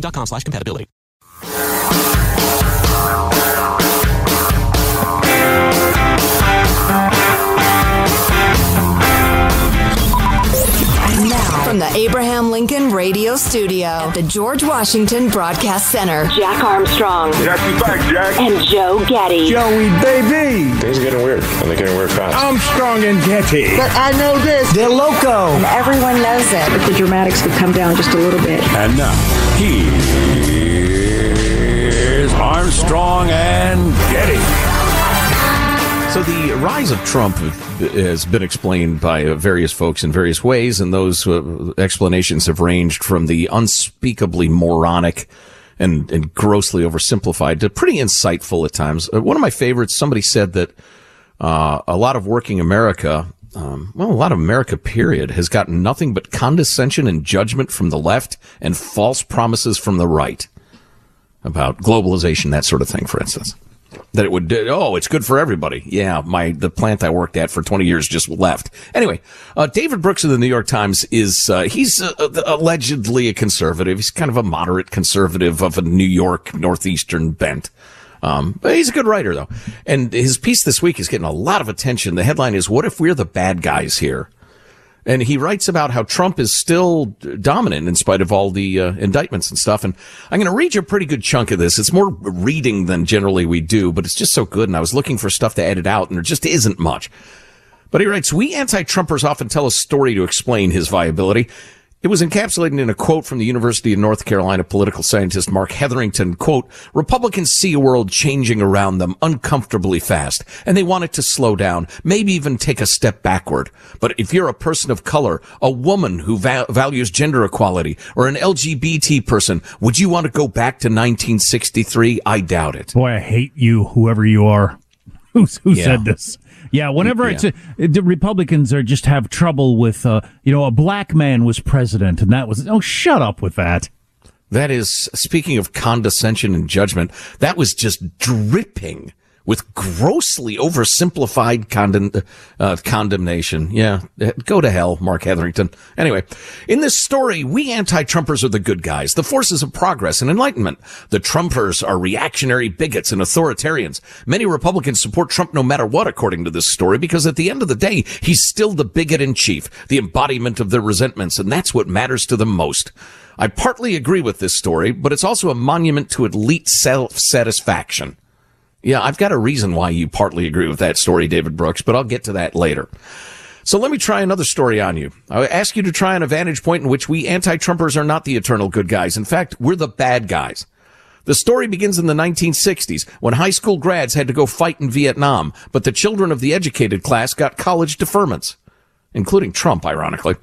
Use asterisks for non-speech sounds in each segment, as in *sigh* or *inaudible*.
dexcom.com slash compatibility. Now, from the Abraham Lincoln Radio Studio at the George Washington Broadcast Center, Jack Armstrong. Jack, you back, Jack. And Joe Getty. Joey, baby. Things are getting weird, and they're getting weird fast. Armstrong and Getty. But I know this. They're loco. And everyone knows it. But the dramatics could come down just a little bit. And now, he is Armstrong and Getty. So the rise of Trump has been explained by various folks in various ways, and those uh, explanations have ranged from the unspeakably moronic and, and grossly oversimplified to pretty insightful at times. Uh, one of my favorites, somebody said that uh, a lot of working America, um, well, a lot of America, period, has gotten nothing but condescension and judgment from the left and false promises from the right about globalization, that sort of thing, for instance. That it would oh it's good for everybody. Yeah my the plant i worked at for 20 years just left. Anyway uh, david brooks of the new york times is uh, he's uh, allegedly a conservative. He's kind of a moderate conservative of a new york northeastern bent. Um, but he's a good writer though. And his piece this week is getting a lot of attention. The headline is what if we're the bad guys here and he writes about how Trump is still dominant in spite of all the uh, indictments and stuff. And I'm going to read you a pretty good chunk of this. It's more reading than generally we do, but it's just so good. And I was looking for stuff to edit out, and there just isn't much. But he writes, we anti-Trumpers often tell a story to explain his viability. It was encapsulated in a quote from the University of North Carolina political scientist Marc Hetherington, quote, Republicans see a world changing around them uncomfortably fast, and they want it to slow down, maybe even take a step backward. But if you're a person of color, a woman who va- values gender equality, or an LGBT person, would you want to go back to 1963? I doubt it. Boy, I hate you, whoever you are. *laughs* who yeah. said this? Yeah, whenever yeah. it's a, the Republicans are just have trouble with, uh, you know, a black man was president, and that was oh, shut up with that. That is speaking of condescension and judgment. That was just dripping with grossly oversimplified condemn, uh, condemnation. Yeah, go to hell, Marc Hetherington. Anyway, in this story, we anti-Trumpers are the good guys, the forces of progress and enlightenment. The Trumpers are reactionary bigots and authoritarians. Many Republicans support Trump no matter what, according to this story, because at the end of the day, he's still the bigot in chief, the embodiment of their resentments, and that's what matters to them most. I partly agree with this story, but it's also a monument to elite self-satisfaction. Yeah, I've got a reason why you partly agree with that story, David Brooks, but I'll get to that later. So let me try another story on you. I ask you to try on a vantage point in which we anti-Trumpers are not the eternal good guys. In fact, we're the bad guys. The story begins in the 1960s when high school grads had to go fight in Vietnam, but the children of the educated class got college deferments, including Trump, ironically,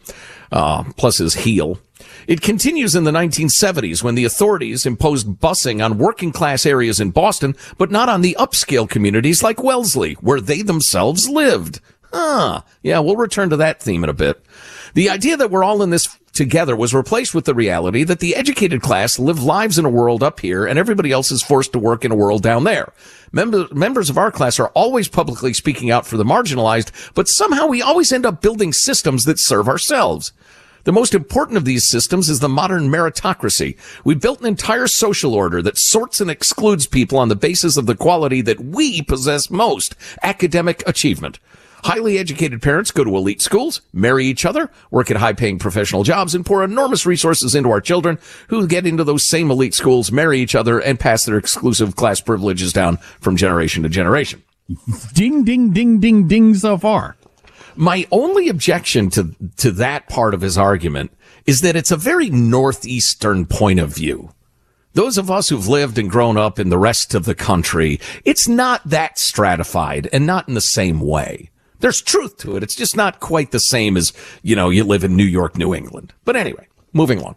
uh, plus his heel. It continues in the 1970s when the authorities imposed busing on working class areas in Boston, but not on the upscale communities like Wellesley, where they themselves lived. Huh. Yeah, we'll return to that theme in a bit. The idea that we're all in this together was replaced with the reality that the educated class live lives in a world up here and everybody else is forced to work in a world down there. Member, members of our class are always publicly speaking out for the marginalized, but somehow we always end up building systems that serve ourselves. The most important of these systems is the modern meritocracy. We built an entire social order that sorts and excludes people on the basis of the quality that we possess most, academic achievement. Highly educated parents go to elite schools, marry each other, work at high paying professional jobs, and pour enormous resources into our children who get into those same elite schools, marry each other, and pass their exclusive class privileges down from generation to generation. Ding, ding, ding, ding, ding so far. My only objection to, to that part of his argument is that it's a very northeastern point of view. Those of us who've lived and grown up in the rest of the country, it's not that stratified and not in the same way. There's truth to it. It's just not quite the same as, you know, you live in New York, New England. But anyway, moving on.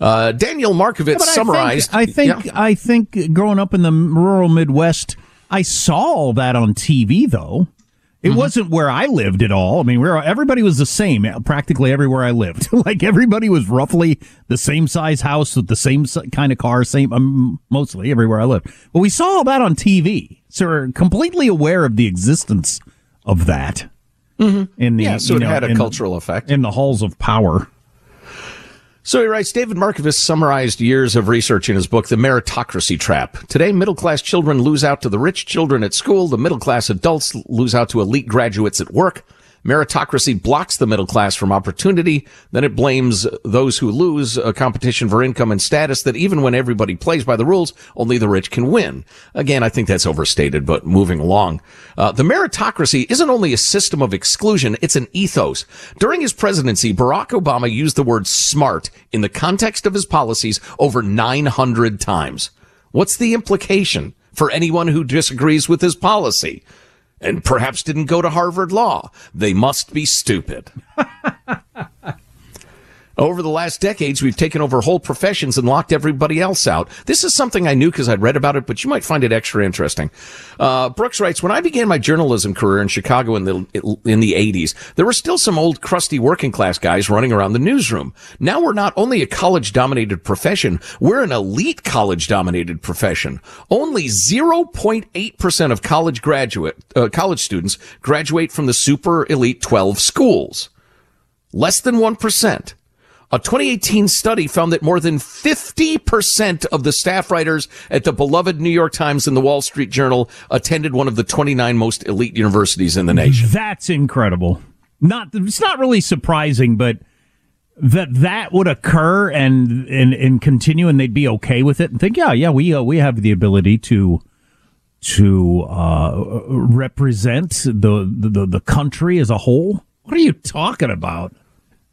Uh, Daniel Markovits yeah, summarized. I think, I think, yeah. I think growing up in the rural Midwest, I saw all that on TV though. It mm-hmm. wasn't where I lived at all. I mean, where everybody was the same practically everywhere I lived. *laughs* like everybody was roughly the same size house with the same kind of car, same um, mostly everywhere I lived. But we saw all that on TV, so we're completely aware of the existence of that. Mm-hmm. In the, yeah, so it know, had a cultural effect in the halls of power. So he writes, David Markovits summarized years of research in his book, The Meritocracy Trap. Today, middle class children lose out to the rich children at school. The middle class adults lose out to elite graduates at work. Meritocracy blocks the middle class from opportunity. Then it blames those who lose a competition for income and status that even when everybody plays by the rules, only the rich can win. Again, I think that's overstated, but moving along. Uh, the meritocracy isn't only a system of exclusion, it's an ethos. During his presidency, Barack Obama used the word smart in the context of his policies over 900 times. What's the implication for anyone who disagrees with his policy? And perhaps didn't go to Harvard Law. They must be stupid. *laughs* Over the last decades, we've taken over whole professions and locked everybody else out. This is something I knew because I'd read about it, but you might find it extra interesting. Uh, Brooks writes, when I began my journalism career in Chicago in the, in the 80s, there were still some old crusty working class guys running around the newsroom. Now we're not only a college dominated profession, we're an elite college dominated profession. Only 0.8% of college graduate, uh, college students graduate from the super elite 12 schools. Less than 1%. A 2018 study found that more than 50% of the staff writers at the beloved New York Times and the Wall Street Journal attended one of the 29 most elite universities in the nation. That's incredible. Not, it's not really surprising, but that that would occur and, and, and continue and they'd be okay with it and think, yeah, yeah, we, uh, we have the ability to, to, uh, represent the, the, the country as a whole. What are you talking about?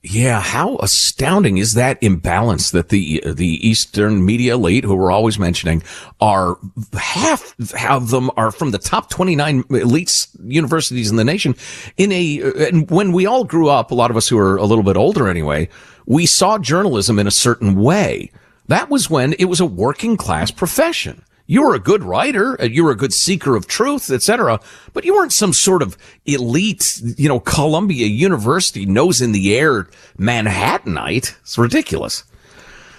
Yeah, how astounding is that imbalance that the the Eastern media elite, who we're always mentioning, are half of them are from the top 29 elite universities in the nation. In a and when we all grew up, a lot of us who are a little bit older anyway, we saw journalism in a certain way. That was when it was a working class profession you were a good writer, uh, you were a good seeker of truth, etc. But you weren't some sort of elite, you know, Columbia University nose in the air Manhattanite. It's ridiculous.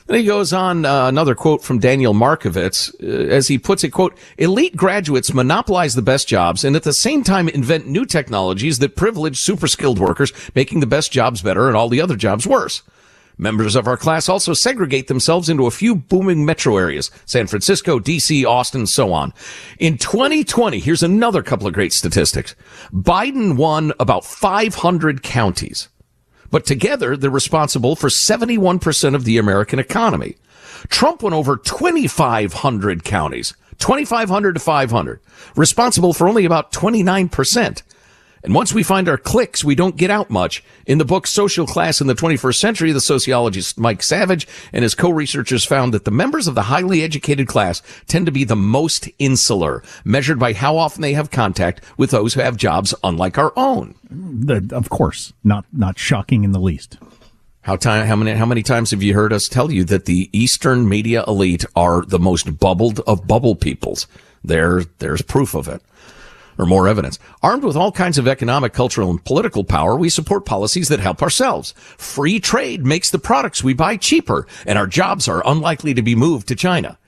Then he goes on, uh, another quote from Daniel Markovits uh, as he puts it, quote, elite graduates monopolize the best jobs and at the same time invent new technologies that privilege super skilled workers, making the best jobs better and all the other jobs worse. Members of our class also segregate themselves into a few booming metro areas, San Francisco, DC, Austin, so on. In 2020, here's another couple of great statistics. Biden won about 500 counties, but together they're responsible for 71% of the American economy. Trump won over 2,500 counties, 2,500 to 500, responsible for only about 29%. And once we find our cliques, we don't get out much. In the book Social Class in the 21st Century, the sociologist Mike Savage and his co-researchers found that the members of the highly educated class tend to be the most insular, measured by how often they have contact with those who have jobs unlike our own. The, of course, not not shocking in the least. How time? How many? How many times have you heard us tell you that the Eastern media elite are the most bubbled of bubble peoples? There, there's proof of it or more evidence. Armed with all kinds of economic, cultural, and political power, we support policies that help ourselves. Free trade makes the products we buy cheaper, and our jobs are unlikely to be moved to China.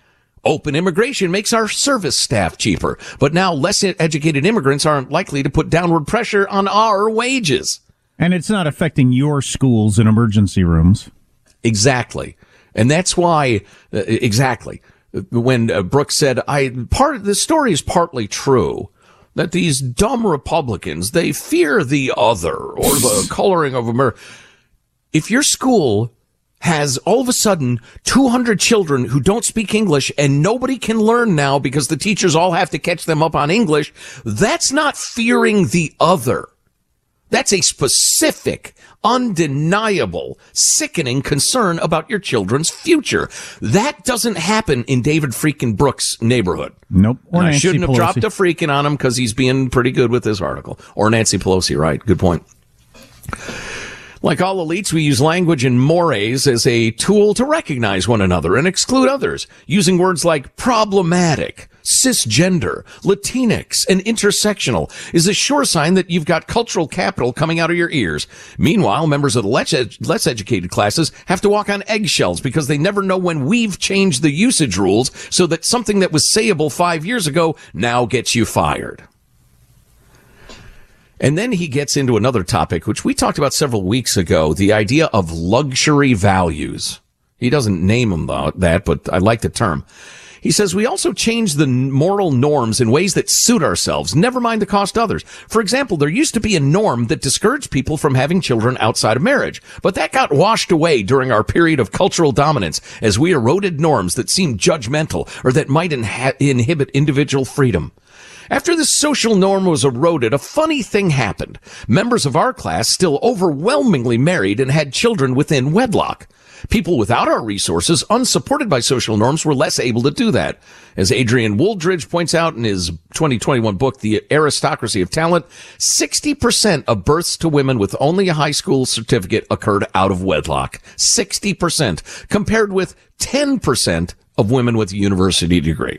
Open immigration makes our service staff cheaper, but now less educated immigrants aren't likely to put downward pressure on our wages. And it's not affecting your schools and emergency rooms. Exactly. And that's why, uh, exactly. When uh, Brooks said, I, part the story is partly true that these dumb Republicans, they fear the other or the *laughs* coloring of America. If your school has all of a sudden 200 children who don't speak English and nobody can learn now because the teachers all have to catch them up on English, that's not fearing the other. That's a specific, undeniable, sickening concern about your children's future. That doesn't happen in David freaking Brooks' neighborhood. Nope. Or I shouldn't have Pelosi. dropped a freaking on him because he's being pretty good with this article. Or Nancy Pelosi, right? Good point. Like all elites, we use language and mores as a tool to recognize one another and exclude others, using words like problematic, cisgender, Latinx, and intersectional is a sure sign that you've got cultural capital coming out of your ears. Meanwhile, members of the less, ed- less educated classes have to walk on eggshells because they never know when we've changed the usage rules so that something that was sayable five years ago now gets you fired. And then he gets into another topic, which we talked about several weeks ago, the idea of luxury values. He doesn't name them that, but I like the term. He says we also change the moral norms in ways that suit ourselves, never mind the cost others. For example, there used to be a norm that discouraged people from having children outside of marriage, but that got washed away during our period of cultural dominance as we eroded norms that seemed judgmental or that might inha- inhibit individual freedom. After the social norm was eroded, a funny thing happened. Members of our class still overwhelmingly married and had children within wedlock. People without our resources, unsupported by social norms, were less able to do that. As Adrian Wooldridge points out in his 2021 book, The Aristocracy of Talent, 60% of births to women with only a high school certificate occurred out of wedlock. 60%, compared with 10% of women with a university degree.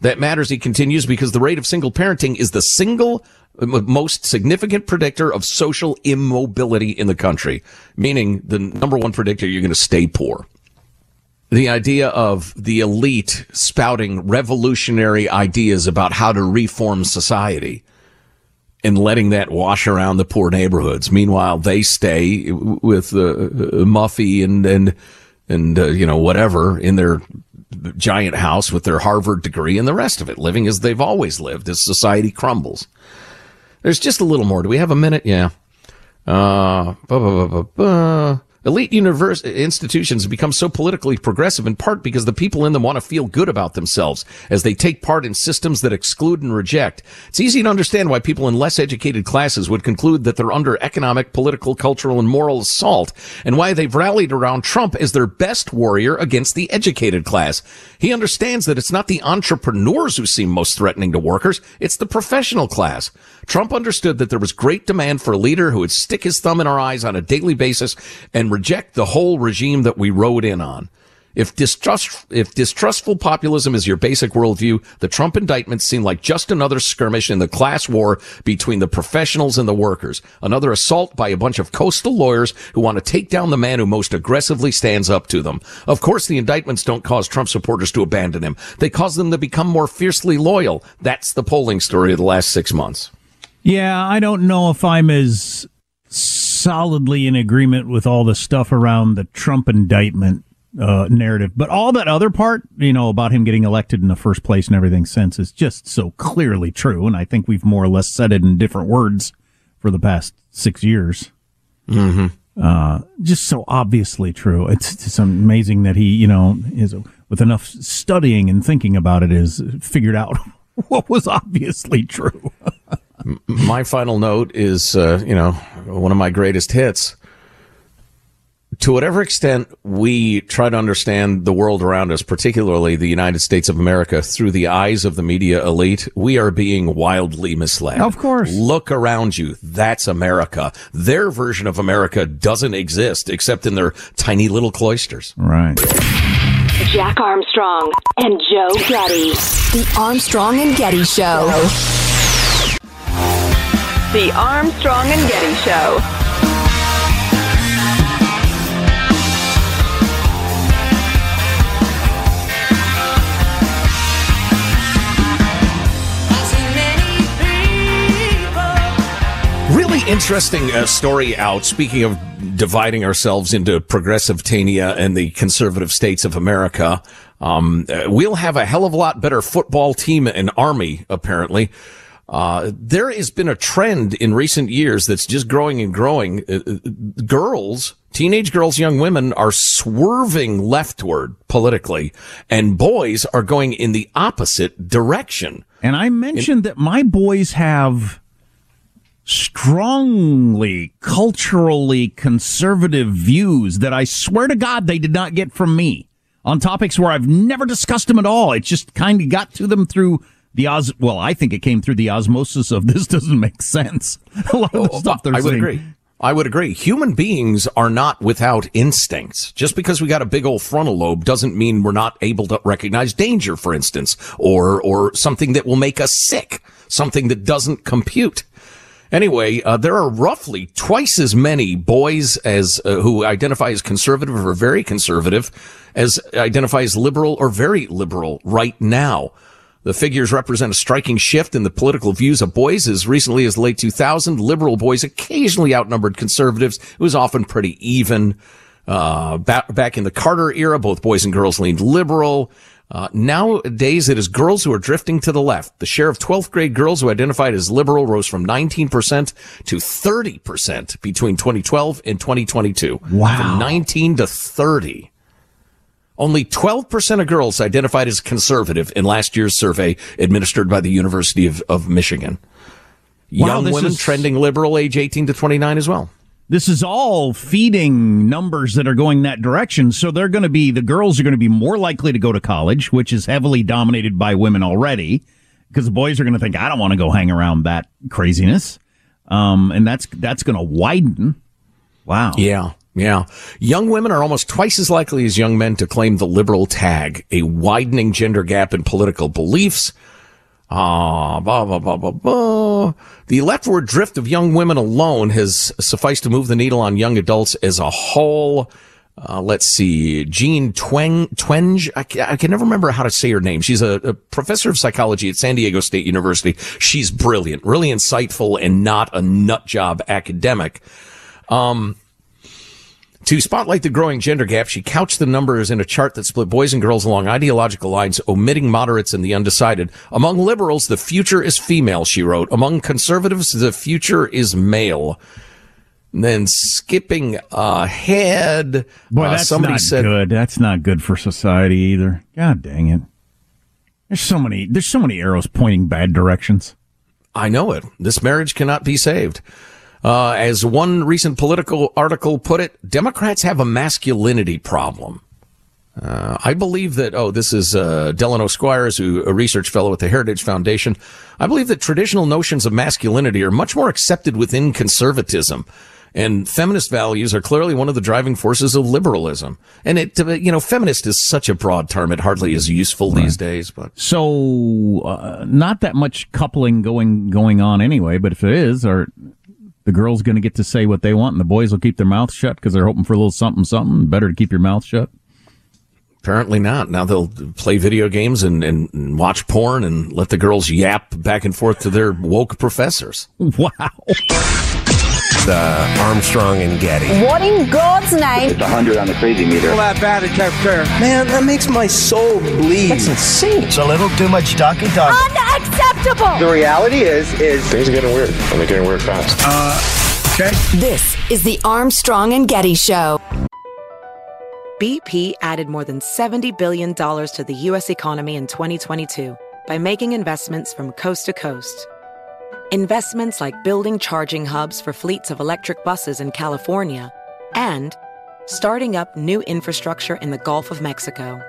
That matters, he continues, because the rate of single parenting is the single most significant predictor of social immobility in the country, meaning the number one predictor you're going to stay poor. The idea of the elite spouting revolutionary ideas about how to reform society and letting that wash around the poor neighborhoods. Meanwhile, they stay with uh, Muffy and and and uh, you know whatever in their giant house with their Harvard degree and the rest of it, living as they've always lived as society crumbles. There's just a little more. Do we have a minute? Yeah. Uh, Elite university institutions become so politically progressive in part because the people in them want to feel good about themselves as they take part in systems that exclude and reject. It's easy to understand why people in less educated classes would conclude that they're under economic, political, cultural, and moral assault and why they've rallied around Trump as their best warrior against the educated class. He understands that it's not the entrepreneurs who seem most threatening to workers. It's the professional class. Trump understood that there was great demand for a leader who would stick his thumb in our eyes on a daily basis and reject the whole regime that we rode in on. If distrust, if distrustful populism is your basic worldview, the Trump indictments seem like just another skirmish in the class war between the professionals and the workers. Another assault by a bunch of coastal lawyers who want to take down the man who most aggressively stands up to them. Of course, the indictments don't cause Trump supporters to abandon him. They cause them to become more fiercely loyal. That's the polling story of the last six months. Yeah, I don't know if I'm as solidly in agreement with all the stuff around the Trump indictment uh, narrative, but all that other part, you know, about him getting elected in the first place and everything since is just so clearly true. And I think we've more or less said it in different words for the past six years. Mm-hmm. Uh, just so obviously true. It's just amazing that he, you know, is with enough studying and thinking about it, is figured out *laughs* what was obviously true. *laughs* my final note is, uh, you know, one of my greatest hits. To whatever extent we try to understand the world around us, particularly the United States of America, through the eyes of the media elite, we are being wildly misled. Of course. Look around you. That's America. Their version of America doesn't exist except in their tiny little cloisters. Right. Jack Armstrong and Joe Getty. The Armstrong and Getty Show. The Armstrong and Getty Show. Really interesting uh, story out. Speaking of dividing ourselves into progressive Tania and the conservative states of America, um, uh, we'll have a hell of a lot better football team and army, apparently. Uh, there has been a trend in recent years that's just growing and growing. Uh, uh, girls, teenage girls, young women are swerving leftward politically, and boys are going in the opposite direction. And I mentioned that my boys have strongly culturally conservative views that I swear to God they did not get from me on topics where I've never discussed them at all. It just kind of got to them through the os. Well, I think it came through the osmosis of *laughs* this doesn't make sense. *laughs* A lot of the stuff they're I would agree. I would agree. Human beings are not without instincts. Just because we got a big old frontal lobe doesn't mean we're not able to recognize danger, for instance, or, or something that will make us sick, something that doesn't compute. Anyway, uh, there are roughly twice as many boys as uh, who identify as conservative or very conservative as identify as liberal or very liberal right now. The figures represent a striking shift in the political views of boys. As recently as late 2000, liberal boys occasionally outnumbered conservatives. It was often pretty even. Uh, back, back in the Carter era, both boys and girls leaned liberal. Uh, nowadays, it is girls who are drifting to the left. The share of 12th grade girls who identified as liberal rose from 19% to 30% between 2012 and 2022. Wow. From 19 to 30. Only 12% of girls identified as conservative in last year's survey administered by the University of, of Michigan. Wow, Young women is- trending liberal age 18 to 29 as well. This is all feeding numbers that are going that direction. So they're going to be, the girls are going to be more likely to go to college, which is heavily dominated by women already, because the boys are going to think, I don't want to go hang around that craziness. Um, and that's, that's going to widen. Wow. Yeah. Yeah. Young women are almost twice as likely as young men to claim the liberal tag, a widening gender gap in political beliefs. Ah, blah, blah, blah, blah, blah. The leftward drift of young women alone has sufficed to move the needle on young adults as a whole. Uh, let's see, Jean Tweng, Twenge. I, I can never remember how to say her name. She's a, a professor of psychology at San Diego State University. She's brilliant, really insightful, and not a nut job academic. Um, to spotlight the growing gender gap, she couched the numbers in a chart that split boys and girls along ideological lines, omitting moderates and the undecided. Among liberals, the future is female, she wrote. Among conservatives, the future is male. And then skipping ahead, Boy, uh, that's somebody not said, good. That's not good for society either. God dang it. There's so many, there's so many arrows pointing bad directions. I know it. This marriage cannot be saved. Uh, as one recent political article put it, Democrats have a masculinity problem. Uh, I believe that, oh, this is uh, Delano Squires, who a research fellow at the Heritage Foundation. I believe that traditional notions of masculinity are much more accepted within conservatism. And feminist values are clearly one of the driving forces of liberalism. And it, uh, you know, feminist is such a broad term. It hardly is useful these days, but So, uh, not that much coupling going, going on anyway, but if it is, are the girls going to get to say what they want and the boys will keep their mouths shut because they're hoping for a little something, something? Better to keep your mouth shut. Apparently not. Now they'll play video games and, and, and watch porn and let the girls yap back and forth to their woke professors. *laughs* Wow. The Armstrong and Getty. What in God's name? It's 100 on the crazy meter. Well, that bad character. Man, that makes my soul bleed. That's insane. It's a little too much talky talk. Unacceptable! The reality is, is Things are getting weird, and they're getting weird fast. Uh, okay. This is the Armstrong and Getty Show. BP added more than $70 billion to the U.S. economy in 2022 by making investments from coast to coast. Investments like building charging hubs for fleets of electric buses in California, and starting up new infrastructure in the Gulf of Mexico.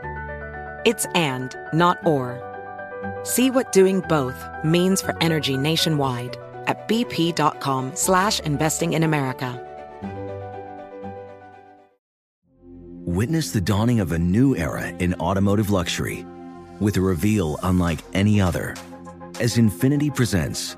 It's and, not or. See what doing both means for energy nationwide at bp.com slash investing in America. Witness the dawning of a new era in automotive luxury with a reveal unlike any other as Infiniti presents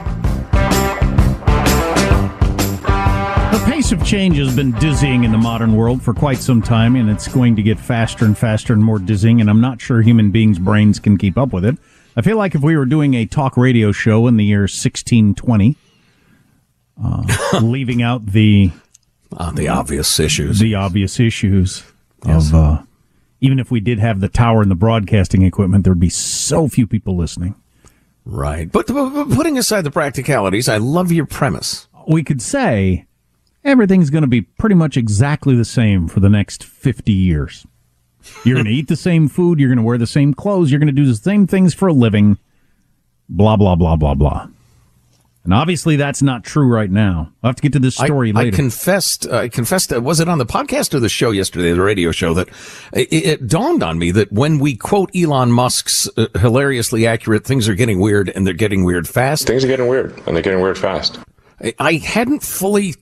The pace of change has been dizzying in the modern world for quite some time, and it's going to get faster and faster and more dizzying, and I'm not sure human beings' brains can keep up with it. I feel like if we were doing a talk radio show in the year 1620, uh, *laughs* leaving out the uh, the obvious issues, the obvious issues yes. of uh, even if we did have the tower and the broadcasting equipment, there'd be so few people listening. Right, but, but putting aside the practicalities, I love your premise. We could say everything's going to be pretty much exactly the same for the next 50 years. You're going to eat the same food. You're going to wear the same clothes. You're going to do the same things for a living. Blah, blah, blah, blah, blah. And obviously, that's not true right now. I'll have to get to this story I, later. I confessed, I confessed, that was it on the podcast or the show yesterday, the radio show, that it, it dawned on me that when we quote Elon Musk's uh, hilariously accurate, things are getting weird and they're getting weird fast. Things are getting weird and they're getting weird fast. I hadn't fully,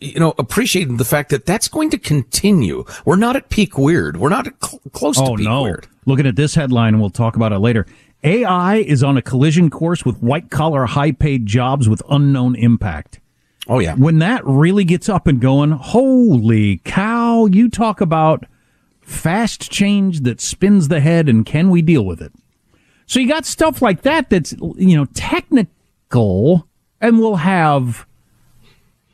you know, appreciated the fact that that's going to continue. We're not at peak weird. We're not cl- close oh, to peak no. weird. Looking at this headline, and we'll talk about it later. AI is on a collision course with white collar, high paid jobs with unknown impact. Oh, yeah. When that really gets up and going, holy cow, you talk about fast change that spins the head, and can we deal with it? So you got stuff like that that's, you know, technical and we'll have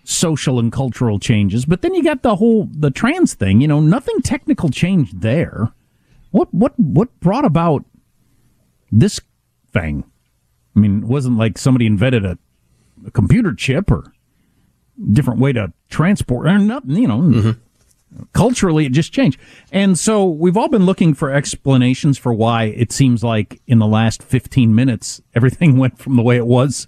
social and cultural changes. But then you got the whole the trans thing. You know, nothing technical changed there. What what what brought about this thing? I mean, it wasn't like somebody invented a, a computer chip or different way to transport or nothing. You know. Mm-hmm. Culturally, it just changed. And so we've all been looking for explanations for why it seems like in the last 15 minutes, everything *laughs* went from the way it was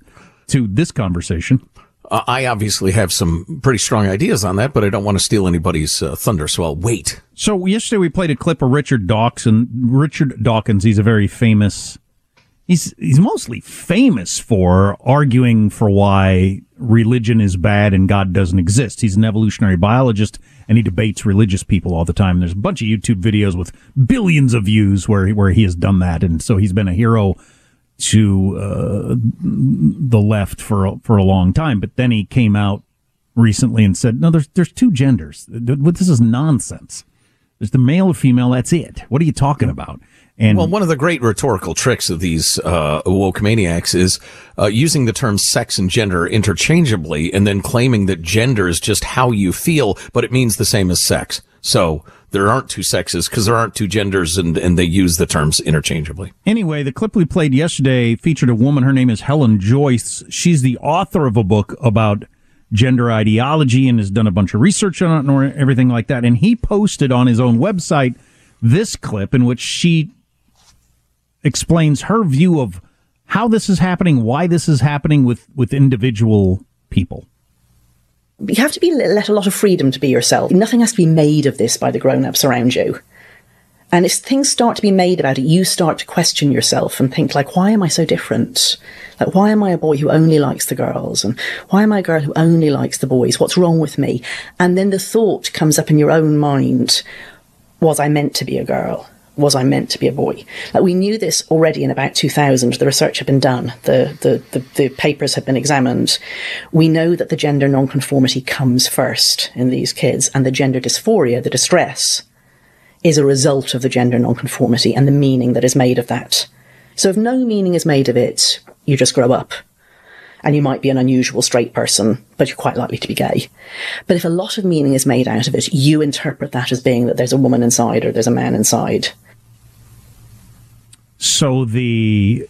to this conversation. Uh, I obviously have some pretty strong ideas on that, but I don't want to steal anybody's uh, thunder, so I'll wait. So yesterday we played a clip of Richard Dawkins. Richard Dawkins, he's a very famous. He's he's mostly famous for arguing for why religion is bad and God doesn't exist. He's an evolutionary biologist and he debates religious people all the time. There's a bunch of YouTube videos with billions of views where where he has done that, and so he's been a hero to uh, the left for for a long time. But then he came out recently and said, "No, there's there's two genders. This is nonsense. There's the male and female. That's it. What are you talking about?" And well, one of the great rhetorical tricks of these uh, woke maniacs is uh, using the terms sex and gender interchangeably, and then claiming that gender is just how you feel, but it means the same as sex. So there aren't two sexes because there aren't two genders, and, and they use the terms interchangeably. Anyway, the clip we played yesterday featured a woman. Her name is Helen Joyce. She's the author of a book about gender ideology and has done a bunch of research on it and everything like that. And he posted on his own website this clip in which she explains her view of how this is happening, why this is happening with, with individual people. You have to be let a lot of freedom to be yourself. Nothing has to be made of this by the grown ups around you. And if things start to be made about it, you start to question yourself and think like, why am I so different? Like, why am I a boy who only likes the girls? And why am I a girl who only likes the boys? What's wrong with me? And then the thought comes up in your own mind, was I meant to be a girl? Was I meant to be a boy? Like we knew this already in about 2000. The research had been done. The, the, the, the, papers had been examined. We know that the gender nonconformity comes first in these kids and the gender dysphoria, the distress, is a result of the gender nonconformity and the meaning that is made of that. So if no meaning is made of it, you just grow up. And you might be an unusual straight person, but you're quite likely to be gay. But if a lot of meaning is made out of it, you interpret that as being that there's a woman inside or there's a man inside. So the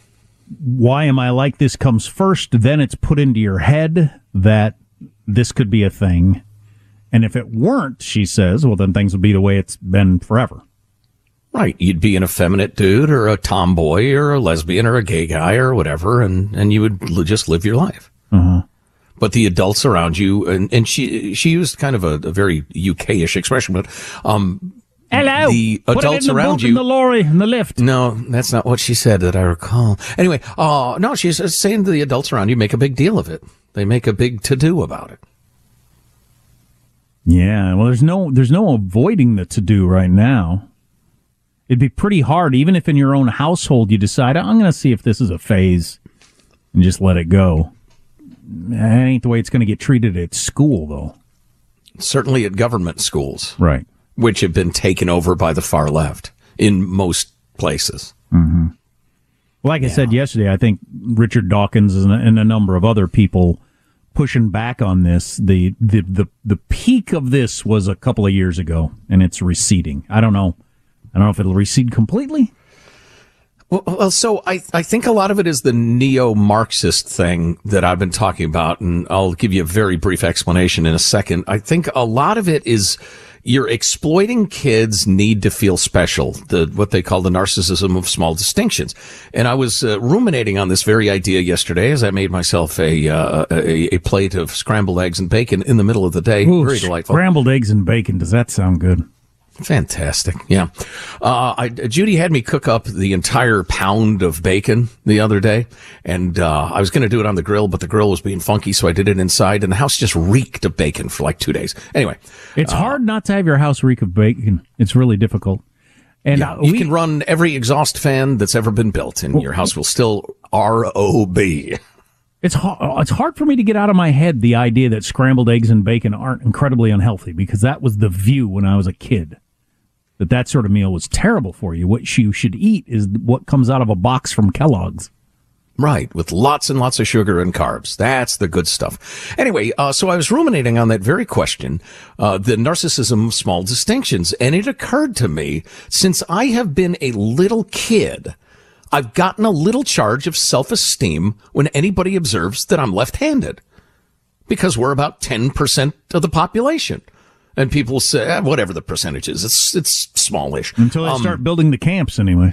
why am I like this comes first, then it's put into your head that this could be a thing. And if it weren't, she says, well, then things would be the way it's been forever. Right. You'd be an effeminate dude or a tomboy or a lesbian or a gay guy or whatever, and, and you would just live your life. Uh-huh. But the adults around you, and, and she, she used kind of a, a very UK-ish expression, but, um, Hello. The Put adults it in the around boot, you. in the lorry, in the lift. No, that's not what she said that I recall. Anyway, uh, no, she's saying the adults around you make a big deal of it. They make a big to do about it. Yeah, well, there's no there's no avoiding the to do right now. It'd be pretty hard, even if in your own household you decide I'm going to see if this is a phase, and just let it go. That ain't the way it's going to get treated at school, though. Certainly at government schools, right? Which have been taken over by the far left in most places. Mm-hmm. Like I said yesterday, I think Richard Dawkins and a, and a number of other people pushing back on this. The, the the the peak of this was a couple of years ago, and it's receding. I don't know. I don't know if it'll recede completely. Well, well, so I, I think a lot of it is the neo-Marxist thing that I've been talking about, and I'll give you a very brief explanation in a second. I think a lot of it is you're exploiting kids' need to feel special, the what they call the narcissism of small distinctions. And I was uh, ruminating on this very idea yesterday as I made myself a, uh, a, a plate of scrambled eggs and bacon in the middle of the day. Ooh, very delightful. Scrambled eggs and bacon. Does that sound good? Fantastic. Yeah. Uh, I, Judy had me cook up the entire pound of bacon the other day, and uh, I was going to do it on the grill, but the grill was being funky, so I did it inside, and the house just reeked of bacon for like two days. Anyway, it's uh, hard not to have your house reek of bacon. It's really difficult. And yeah, you can run every exhaust fan that's ever been built, and well, your house will still ROB. It's hard, it's hard for me to get out of my head the idea that scrambled eggs and bacon aren't incredibly unhealthy because that was the view when I was a kid that that sort of meal was terrible for you. What you should eat is what comes out of a box from Kellogg's. Right, with lots and lots of sugar and carbs. That's the good stuff. Anyway, uh, so I was ruminating on that very question, uh, the narcissism of small distinctions, and it occurred to me, since I have been a little kid, I've gotten a little charge of self-esteem when anybody observes that I'm left-handed. Because we're about 10% of the population and people say eh, whatever the percentage is, it's it's smallish until they um, start building the camps anyway.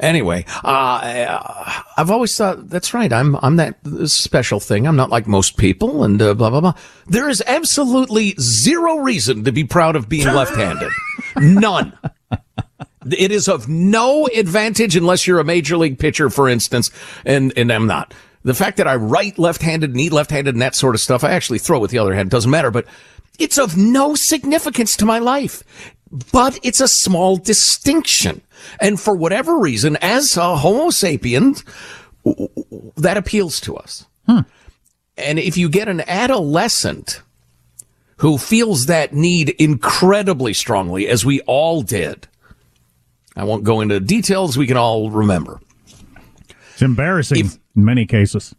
Anyway, uh, I've always thought that's right. I'm I'm that special thing. I'm not like most people, and uh, blah blah blah. There is absolutely zero reason to be proud of being left-handed. *laughs* None. It is of no advantage unless you're a major league pitcher, for instance, and and I'm not. The fact that I write left-handed and eat left-handed and that sort of stuff, I actually throw with the other hand. Doesn't matter, but it's of no significance to my life, but it's a small distinction. And for whatever reason, as a Homo sapien, that appeals to us. Hmm. And if you get an adolescent who feels that need incredibly strongly, as we all did. I won't go into details we can all remember. It's embarrassing if, in many cases.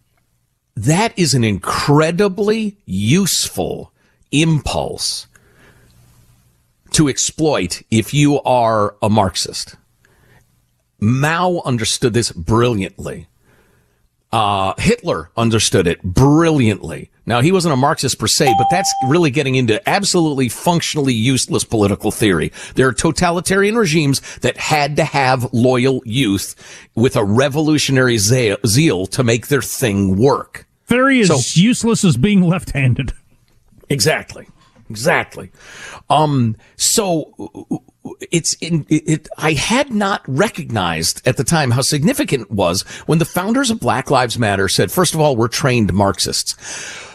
That is an incredibly useful impulse to exploit if you are a Marxist. Mao understood this brilliantly. Uh, Hitler understood it brilliantly. Now, he wasn't a Marxist per se, but that's really getting into absolutely functionally useless political theory. There are totalitarian regimes that had to have loyal youth with a revolutionary zeal to make their thing work. Theory is so, useless as being left-handed. Exactly. Exactly. Um, so it's in it, it, I had not recognized at the time how significant it was when the founders of Black Lives Matter said, first of all, we're trained Marxists.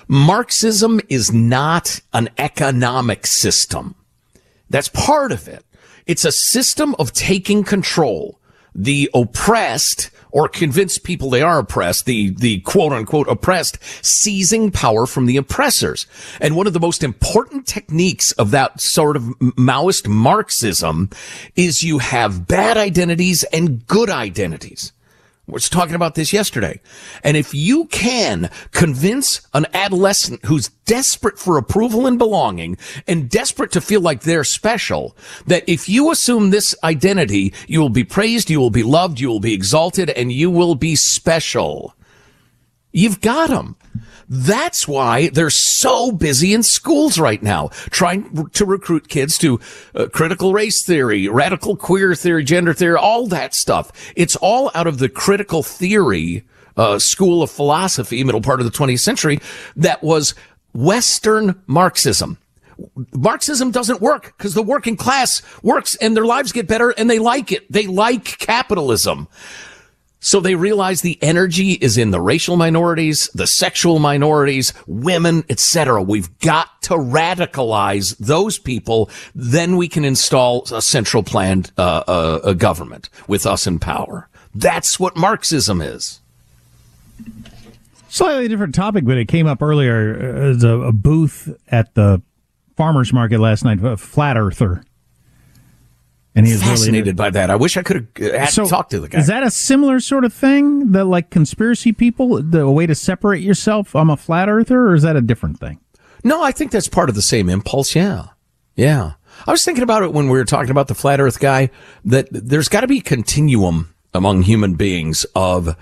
Marxism is not an economic system. That's part of it. It's a system of taking control. The oppressed or convince people they are oppressed, the, the quote unquote oppressed, seizing power from the oppressors. And one of the most important techniques of that sort of Maoist Marxism is you have bad identities and good identities was talking about this yesterday. And if you can convince an adolescent who's desperate for approval and belonging and desperate to feel like they're special, that if you assume this identity, you will be praised, you will be loved, you will be exalted, and you will be special. You've got them. That's why they're so busy in schools right now, trying to recruit kids to uh, critical race theory, radical queer theory, gender theory, all that stuff. It's all out of the critical theory uh, school of philosophy, middle part of the 20th century, that was Western Marxism. Marxism doesn't work because the working class works and their lives get better and they like it. They like capitalism. So they realize the energy is in the racial minorities, the sexual minorities, women, etc. We've got to radicalize those people. Then we can install a central planned uh, uh, a government with us in power. That's what Marxism is. Slightly different topic, but it came up earlier as a, a booth at the farmers market last night. A flat earther and he is fascinated by that. I wish I could have uh, so, talked to the guy. Is that a similar sort of thing? The like conspiracy people, the way to separate yourself? I'm a flat earther, or is that a different thing? No, I think that's part of the same impulse. Yeah, yeah. I was thinking about it when we were talking about the flat Earth guy. That there's got to be a continuum among human beings of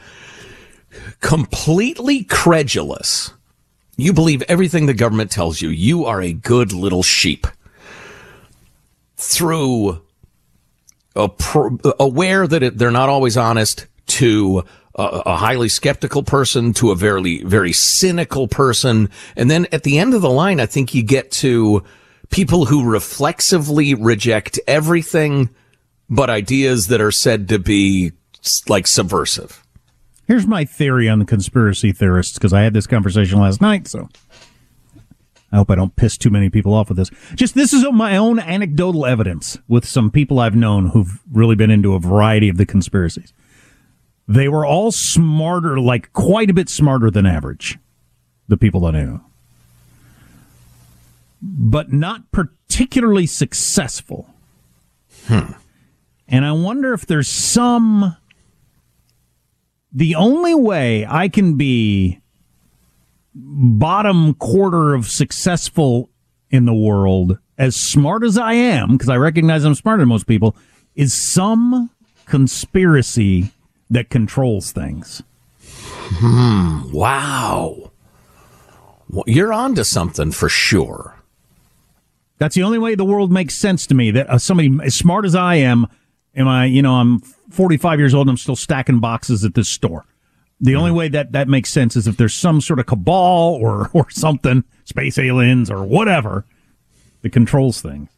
completely credulous. You believe everything the government tells you. You are a good little sheep. Through aware that it, they're not always honest to a, a, highly skeptical person to a very, very cynical person. And then at the end of the line, I think you get to people who reflexively reject everything but ideas that are said to be like subversive. Here's my theory on the conspiracy theorists because I had this conversation last night. So I hope I don't piss too many people off with this. Just this is my own anecdotal evidence with some people I've known who've really been into a variety of the conspiracies. They were all smarter, like quite a bit smarter than average, the people that I know. But not particularly successful. Hmm. And I wonder if there's some. The only way I can be bottom quarter of successful in the world, as smart as I am, because I recognize I'm smarter than most people, is some conspiracy that controls things. Hmm. Wow. Well, you're onto something for sure. That's the only way the world makes sense to me. That uh, somebody as smart as I am, am I? You know, I'm 45 years old. and I'm still stacking boxes at this store. The only way that that makes sense is if there's some sort of cabal or or something, space aliens or whatever, that controls things.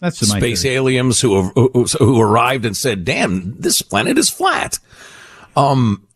That's the thing. space aliens who, who who arrived and said, "Damn, this planet is flat." Um,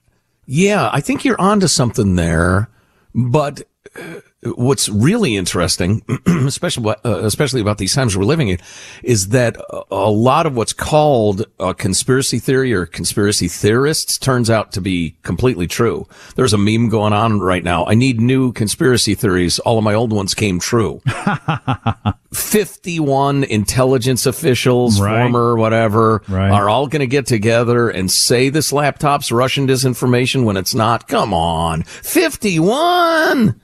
yeah, I think you're onto something there, but uh, what's really interesting, *clears throat* especially uh, especially about these times we're living in, is that a lot of what's called a conspiracy theory or conspiracy theorists turns out to be completely true. There's a meme going on right now. I need new conspiracy theories. All of my old ones came true. *laughs* 51 intelligence officials, Right. former whatever, Right. are all going to get together and say this laptop's Russian disinformation when it's not. Come on. 51!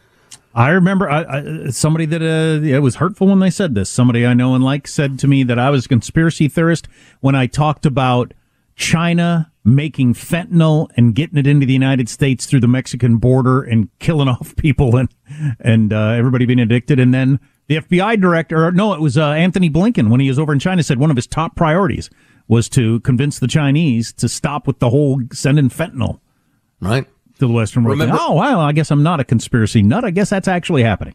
I remember I, I, somebody that uh, it was hurtful when they said this. Somebody I know and like said to me that I was a conspiracy theorist when I talked about China making fentanyl and getting it into the United States through the Mexican border and killing *laughs* off people and and uh, everybody being addicted. And then the FBI director, no, it was uh, Antony Blinken when he was over in China said one of his top priorities was to convince the Chinese to stop with the whole sending fentanyl Right. To the Western world. Remember- oh, well, I guess I'm not a conspiracy nut. I guess that's actually happening.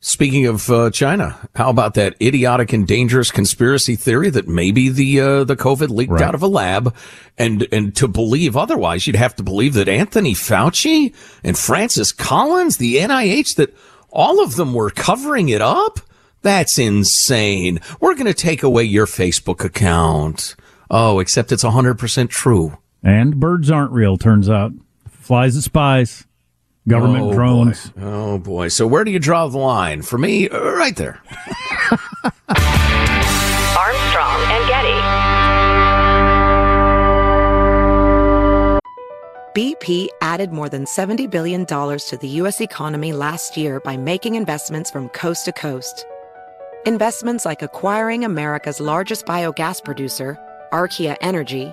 Speaking of uh, China, how about that idiotic and dangerous conspiracy theory that maybe the uh, the COVID leaked Right. out of a lab, and and to believe otherwise, you'd have to believe that Anthony Fauci and Francis Collins, the NIH, that all of them were covering it up. That's insane. We're going to take away your Facebook account. Oh, except it's 100% true. And birds aren't real, turns out. Flies and spies. Government Oh, drones. boy. Oh boy. So where do you draw the line? For me, uh, right there. *laughs* Armstrong and Getty. BP added more than $70 billion to the U.S. economy last year by making investments from coast to coast. Investments like acquiring America's largest biogas producer, Archaea Energy,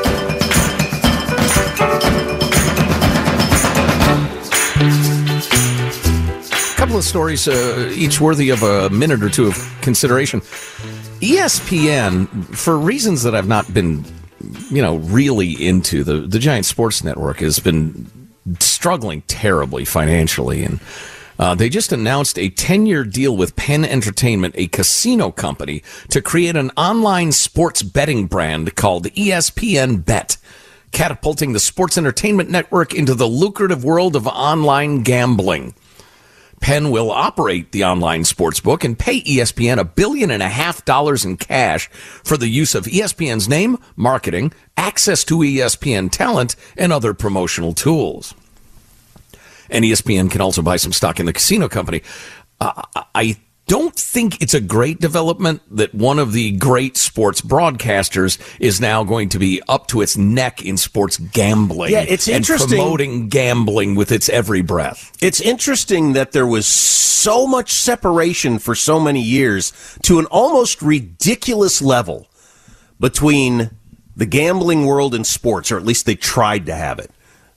Couple of stories, uh, each worthy of a minute or two of consideration. ESPN, for reasons that I've not been, you know, really into, the, the Giant Sports Network has been struggling terribly financially. And uh, they just announced a 10 year deal with Penn Entertainment, a casino company, to create an online sports betting brand called ESPN Bet catapulting the sports entertainment network into the lucrative world of online gambling. Penn will operate the online sportsbook and pay ESPN a billion and a half dollars in cash for the use of ESPN's name, marketing, access to ESPN talent, and other promotional tools. And ESPN can also buy some stock in the casino company. Uh, I don't think it's a great development that one of the great sports broadcasters is now going to be up to its neck in sports gambling. Yeah, it's and interesting. promoting gambling with its every breath. It's interesting that there was so much separation for so many years to an almost ridiculous level between the gambling world and sports, or at least they tried to have it.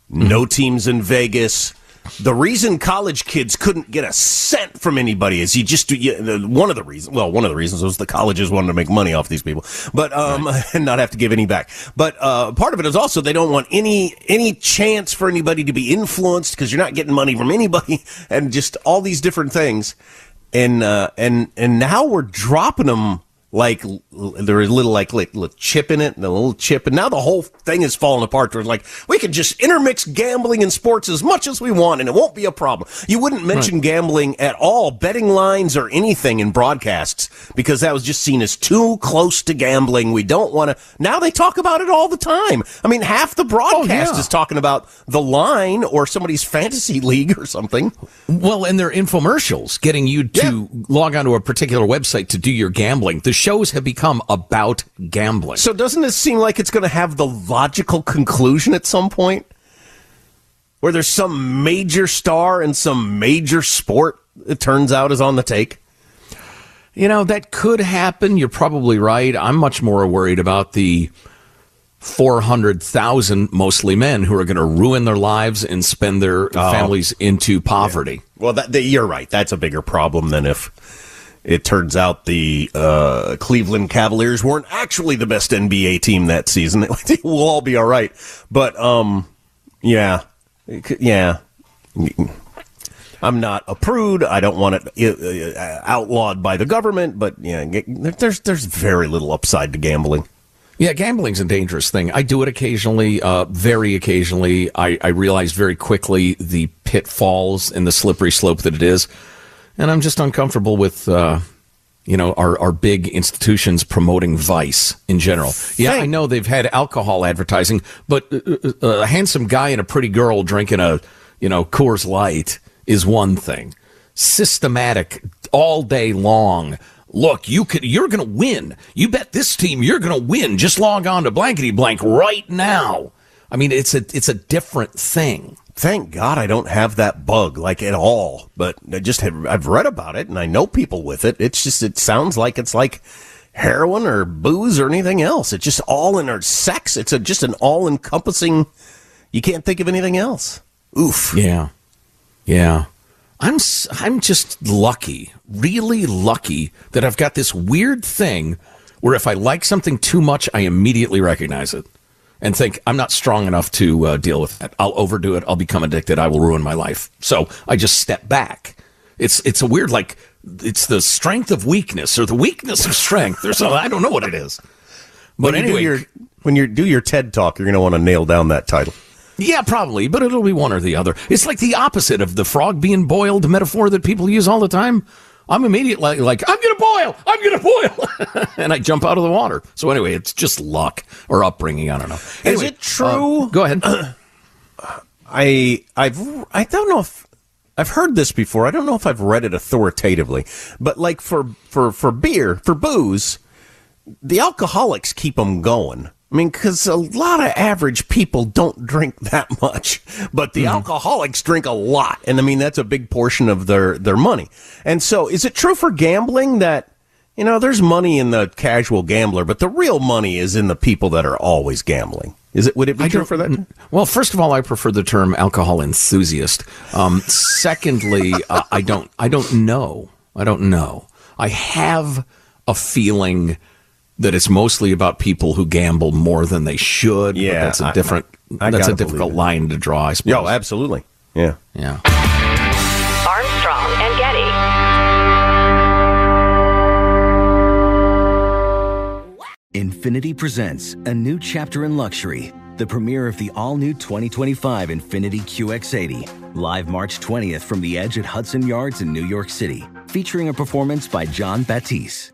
No teams in Vegas. The reason college kids couldn't get a cent from anybody is you just you, one of the reasons. Well, one of the reasons was the colleges wanted to make money off these people, but um, *laughs* and not have to give any back. But uh, part of it is also they don't want any any chance for anybody to be influenced because you're not getting money from anybody, *laughs* and just all these different things. And uh, and and now we're dropping them like l- there's a little like, like little chip in it and a little chip. And now the whole thing is falling apart. There's like we could just intermix gambling and sports as much as we want and it won't be a problem. You wouldn't mention gambling at all betting lines or anything in broadcasts because that was just seen as too close to gambling. We don't want to now they talk about it all the time. I mean half the oh, broadcast yeah. is talking about the line or somebody's fantasy league or something. Well, and their infomercials getting you to log onto a particular website to do your gambling. The shows have become about gambling. So doesn't this seem like it's going to have the logical conclusion at some point? Where there's some major star in some major sport, it turns out is on the take. You know, that could happen. You're probably right. I'm much more worried about the 400,000 mostly men who are going to ruin their lives and spend their oh. families into poverty. Well, that, that, you're right. That's a bigger problem than if it turns out the uh, Cleveland Cavaliers weren't actually the best NBA team that season. *laughs* we'll all be all right. But um, yeah, yeah. I'm not a prude. I don't want it uh, outlawed by the government. But yeah, there's there's very little upside to gambling. Yeah, gambling's a dangerous thing. I do it occasionally, uh, very occasionally. I, I realize very quickly the pitfalls and the slippery slope that it is. And I'm just uncomfortable with, uh, you know, our, our big institutions promoting vice in general. Yeah, I know they've had alcohol advertising, but uh, uh, a handsome guy and a pretty girl drinking a, you know, Coors Light is one thing. Systematic all day long. Look, you could you're going to win. You bet this team you're going to win. Just log on to blankety blank right now. I mean, it's a it's a different thing. Thank God I don't have that bug like at all. But I just have, I've read about it and I know people with it. It's just it sounds like it's like heroin or booze or anything else. It's just all in or sex. It's a, just an all encompassing. You can't think of anything else. Oof. Yeah. Yeah. I'm I'm just lucky, really lucky that I've got this weird thing where if I like something too much, I immediately recognize it and think I'm not strong enough to uh, deal with that. I'll overdo it. I'll become addicted. I will ruin my life. So I just step back. It's it's a weird like it's the strength of weakness or the weakness of strength or something. I don't know what it is. *laughs* But when you anyway, do your, when you do your TED talk, you're going to want to nail down that title. Yeah, probably, but it'll be one or the other. It's like the opposite of the frog being boiled metaphor that people use all the time. I'm immediately like, I'm going to boil, I'm going to boil, *laughs* and I jump out of the water. So anyway, it's just luck or upbringing. I don't know. Is it true? uh, go ahead. *clears throat* I I've I don't know if I've heard this before. I don't know if I've read it authoritatively, but like for for for beer, for booze, the alcoholics keep them going. I mean, because a lot of average people don't drink *laughs* that much, but the alcoholics drink a lot, and I mean that's a big portion of their their money. And so, is it true for gambling that you know there's money in the casual gambler, but the real money is in the people that are always gambling? Is it? Would it be I true for that? Well, first of all, I prefer the term alcohol enthusiast. Um, secondly, uh, I don't. I don't know. I don't know. I have a feeling that it's mostly about people who gamble more than they should. but Yeah, that's a different. I that's gotta a difficult line to draw. I suppose. Yo, absolutely. Yeah. Yeah. Armstrong and Getty. Infiniti presents a new chapter in luxury, the premiere of the all new 2025 Infiniti QX80, live March 20th from the edge at Hudson Yards in New York City, featuring a performance by Jon Batiste.